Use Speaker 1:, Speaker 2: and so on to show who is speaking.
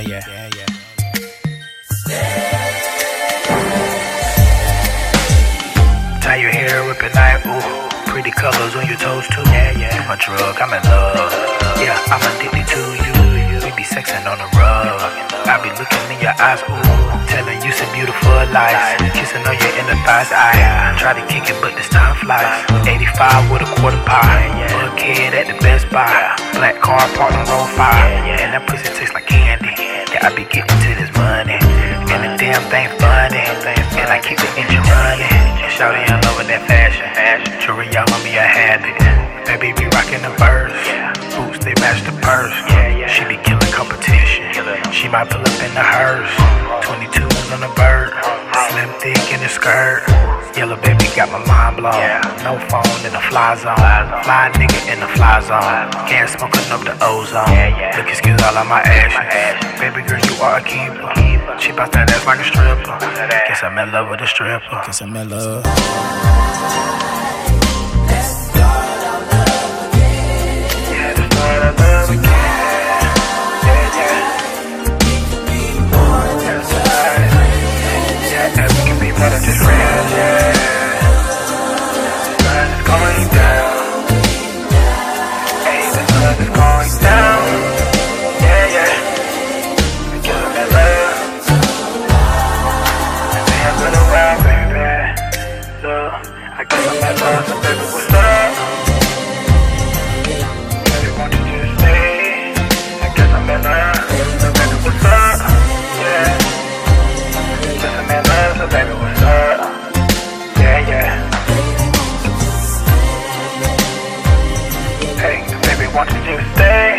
Speaker 1: yeah. Yeah, yeah.
Speaker 2: Tie your hair up at night, ooh. Pretty colors on your toes too. Yeah, yeah. You my drug, I'm in love. Yeah, I'm addicted to you. We be sexing on the rug. I be looking in your eyes, ooh. Telling you some beautiful lies. Kissing on your inner thighs, I try to kick it, but this time flies. 85 with a quarter pie. Buckhead at the Best Buy. Black car parked on road five. And that pussy tastes like. Yeah, I be getting to this money. And the damn thing funny. And I keep the engine running. Shouty, I love that fashion. Jewelry, y'all on me a habit. Baby be rocking the verse. Boots, they match the purse. She be killing competition. She might pull up in the hearse. 22 on the bird. Slim thick in the skirt. Yellow baby got my mind blown. No phone in the fly zone. Fly nigga in the fly zone. Can't smoking up the ozone. Look, excuse all of my action. Baby girl, you are a keeper. She bout that ass like a stripper. Guess I'm in love with a stripper.
Speaker 1: Cause I'm in love.
Speaker 2: I guess I'm never understanding what's up. They wanted you to stay. I guess I'm what's up. Yeah. Guess I'm so baby, what's up? Yeah, yeah. Hey, baby, wanted you to stay.